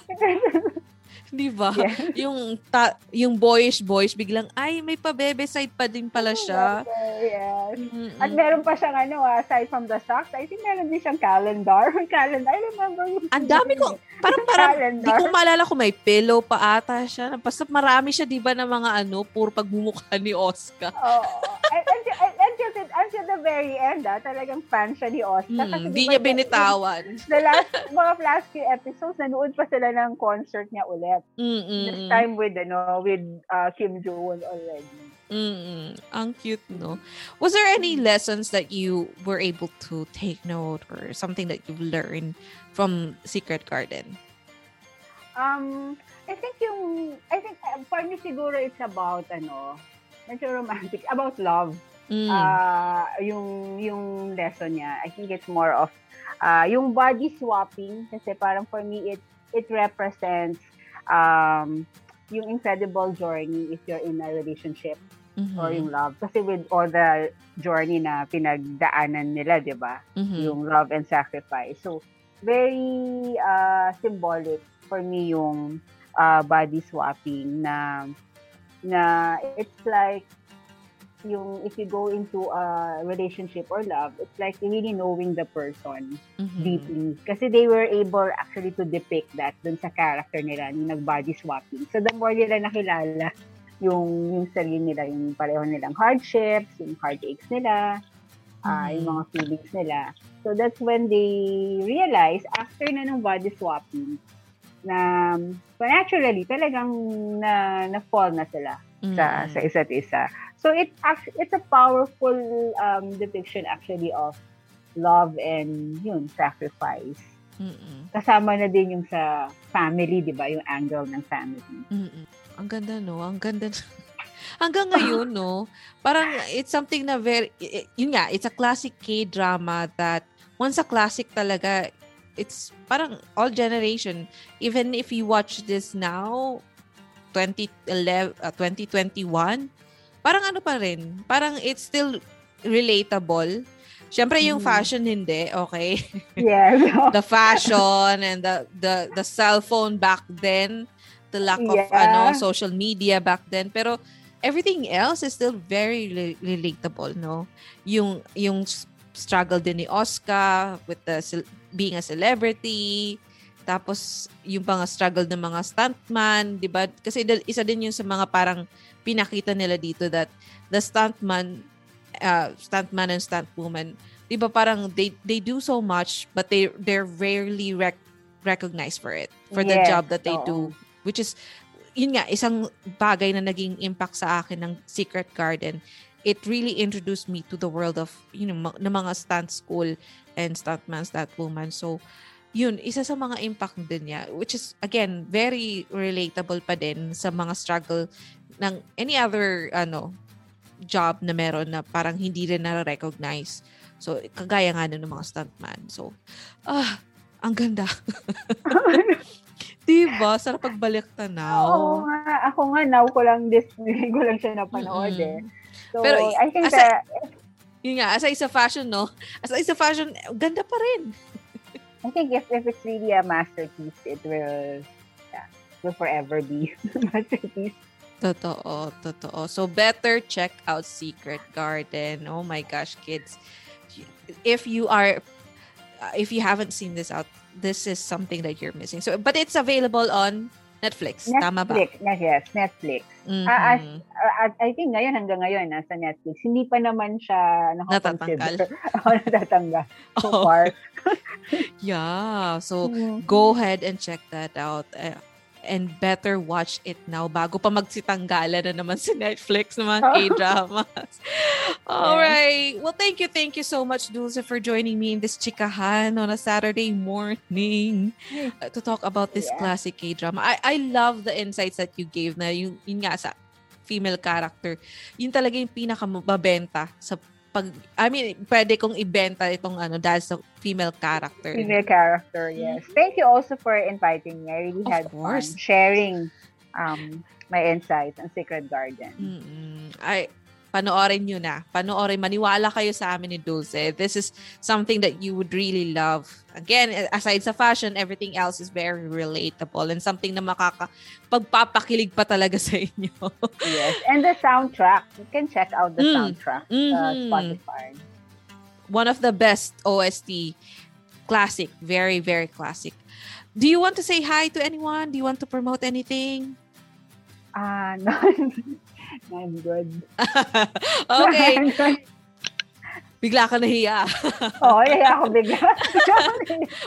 Di ba? Yes. Yung, ta- yung boyish boyish, biglang, ay, may pabebe side pa din pala siya. Yes. Mm-mm. At meron pa siyang ano, ah, aside from the socks, I think meron din siyang calendar. calendar. I remember yung... Ang dami ko, parang parang, di Calendar. ko maalala kung may pillow pa ata siya. Basta marami siya, di ba, na mga ano, puro pagmumukha ni Oscar. Oo. And, until, and, until, until the very end, ah, talagang fan siya ni Oscar. Hmm, Hindi diba niya binitawan. The last, mga last few episodes, nanood pa sila ng concert niya ulit. This Mm-mm. time with, ano, with uh, Kim Jo-won already. Mm-mm. Ang cute, no? Was there any lessons that you were able to take note or something that you've learned from Secret Garden? Um, I think yung, I think, uh, for me siguro it's about, ano, medyo romantic, about love. Mm. Ah, yung, yung lesson niya. I think it's more of, uh, yung body swapping, kasi parang for me, it, it represents, um, yung incredible journey if you're in a relationship Mhm. or yung love. Kasi with all the journey na pinagdaanan nila, di ba? Mhm. yung love and sacrifice. So, very uh, symbolic for me yung uh, body swapping na na it's like yung if you go into a relationship or love, it's like really knowing the person Mhm. deeply. Kasi they were able actually to depict that dun sa character nila nung nag-body swapping. So, the more nila nakilala yung, yung sarili nila, yung pareho nilang hardships, yung heartaches nila, ah, Mhm. yung mga feelings nila. So, that's when they realize, after na ng body swapping, na so naturally, talagang na, na-fall na sila sa, Mhm. sa isa't isa. So, it, act- it's a powerful um, depiction actually of love and yun, sacrifice. Mm-mm. Kasama na din yung sa family, di ba? Yung angle ng family. Mm-mm. Ang ganda, no? Ang ganda. Hanggang ngayon, no? Parang it's something na very, yun nga, it's a classic K-drama that once a classic talaga, it's parang all generation. Even if you watch this now, 2011, uh, 2021, parang ano pa rin, parang it's still relatable. Siyempre, yung Mm. fashion hindi, okay? Yes. the fashion and the the the cell phone back then the lack of Yeah. ano social media back then pero everything else is still very re- relatable no yung yung struggle din ni Oscar with the being a celebrity tapos yung mga struggle ng mga stuntman di ba kasi isa din yun sa mga parang pinakita nila dito that the stuntman uh, stuntman and stuntwoman di ba parang they they do so much but they they're rarely rec- recognized for it for the Yes, job that they do. oo. which is yun nga isang bagay na naging impact sa akin ng Secret Garden. It really introduced me to the world of you know ma- ng mga stunt school and stuntman stuntwoman. So yun isa sa mga impact din niya which is again very relatable pa din sa mga struggle ng any other ano job na meron na parang hindi rin na-recognize. So, kagaya nga ng mga stuntman. So, ah, ang ganda. diba? Sarap pagbalik Oo tanaw. nga. Ako nga, now ko lang this, ko lang siya napanood Mm-mm. eh. So, Pero, I think as a- that, Yun nga, as a isa fashion, no? As a isa fashion, ganda pa rin. I think if, if it's really a masterpiece, it will, yeah, will forever be a masterpiece. Totoo, totoo. So, better check out Secret Garden. Oh my gosh, kids. If you are, uh, if you haven't seen this out, this is something that you're missing. So, but it's available on Netflix. Tama ba? Netflix. Na, yes, Netflix. Mhm. Ah, as- Uh, I think ngayon, hanggang ngayon, nasa Netflix. Hindi pa naman siya nakakonsider. o, natatanggal. So Oh. far. yeah. So, Mm. go ahead and check that out. Uh, and better watch it now bago pa magsitanggalan na naman si Netflix ng mga Oh. K-dramas. All right. Well, thank you, thank you so much, Dulce, for joining me in this chikahan on a Saturday morning uh, to talk about this Yeah. classic K-drama. I, I love the insights that you gave na yung, yun nga sa female character. Yun talaga yung pinakamabenta sa pag I mean, pwede kong ibenta itong ano dahil sa female character. Female character, yes. Thank you also for inviting me. I really Of had course. fun sharing um, my insights on Secret Garden. Mm-mm. Ay, panoorin nyo na. Panoorin. Maniwala kayo sa amin ni Dulce. This is something that you would really love. Again, aside sa fashion, everything else is very relatable and something na makaka pagpapakilig pa talaga sa inyo. Yes. And the soundtrack. You can check out the Mm. soundtrack sa Mhm. Spotify. One of the best OST. Classic. Very, very classic. Do you want to say hi to anyone? Do you want to promote anything? Ah, no. I'm good. okay. I'm good. Bigla ka nahiya. Oo, oh, ako bigla.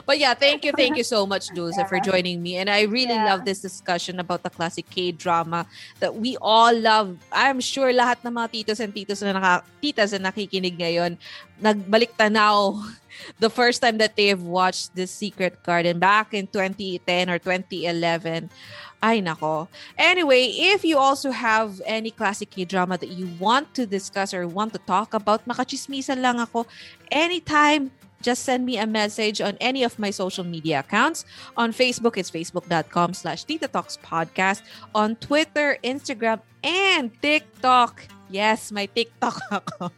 But yeah, thank you, thank you so much, Dulce, for Yeah. joining me. And I really Yeah. love this discussion about the classic K-drama that we all love. I'm sure lahat ng mga titos and titos na naka, titas na nakikinig ngayon, nagbalik tanaw the first time that they've watched this Secret Garden back in 2010 or 2011. Ay, nako. Anyway, if you also have any classic K-drama that you want to discuss or want to talk about, makachismisan lang ako anytime just send me a message on any of my social media accounts. On Facebook, it's facebook.com slash Tita Talks Podcast. On Twitter, Instagram, and TikTok. Yes, my TikTok ako.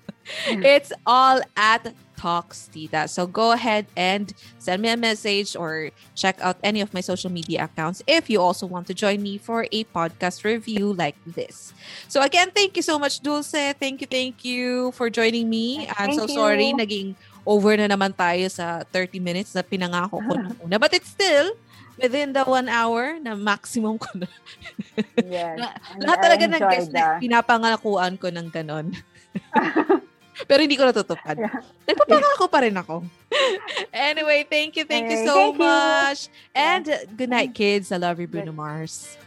it's all at Talks Tita. So go ahead and send me a message or check out any of my social media accounts if you also want to join me for a podcast review like this. So again, thank you so much, Dulce. Thank you, thank you for joining me. I'm so Thank sorry, you. naging over na naman tayo sa 30 minutes na pinangako ko nung una. But it's still within the one hour na maximum ko na. yes. And Lahat talaga ng guests na that. pinapangalakuan ko ng ganon. Pero hindi ko natutupad. Yeah. Nagpapangako pa rin ako. anyway, thank you, thank you so thank you. much. And uh, good night, kids. I love you, Bruno Mars.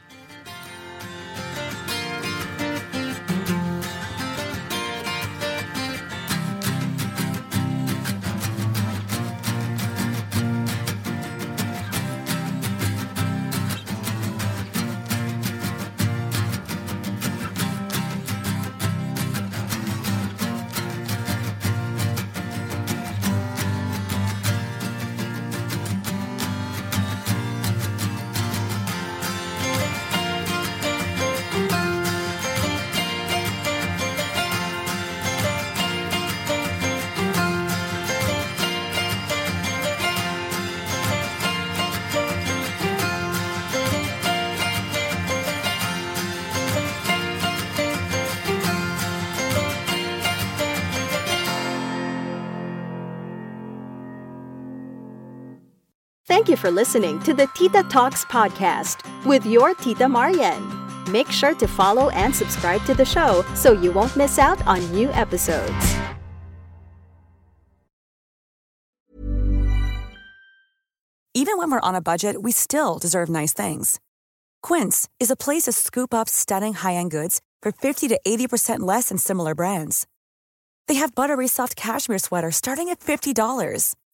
For listening to the Tita Talks podcast with your Tita Marian. Make sure to follow and subscribe to the show so you won't miss out on new episodes. Even when we're on a budget, we still deserve nice things. Quince is a place to scoop up stunning high-end goods for 50 to 80% less than similar brands. They have buttery soft cashmere sweaters starting at $50,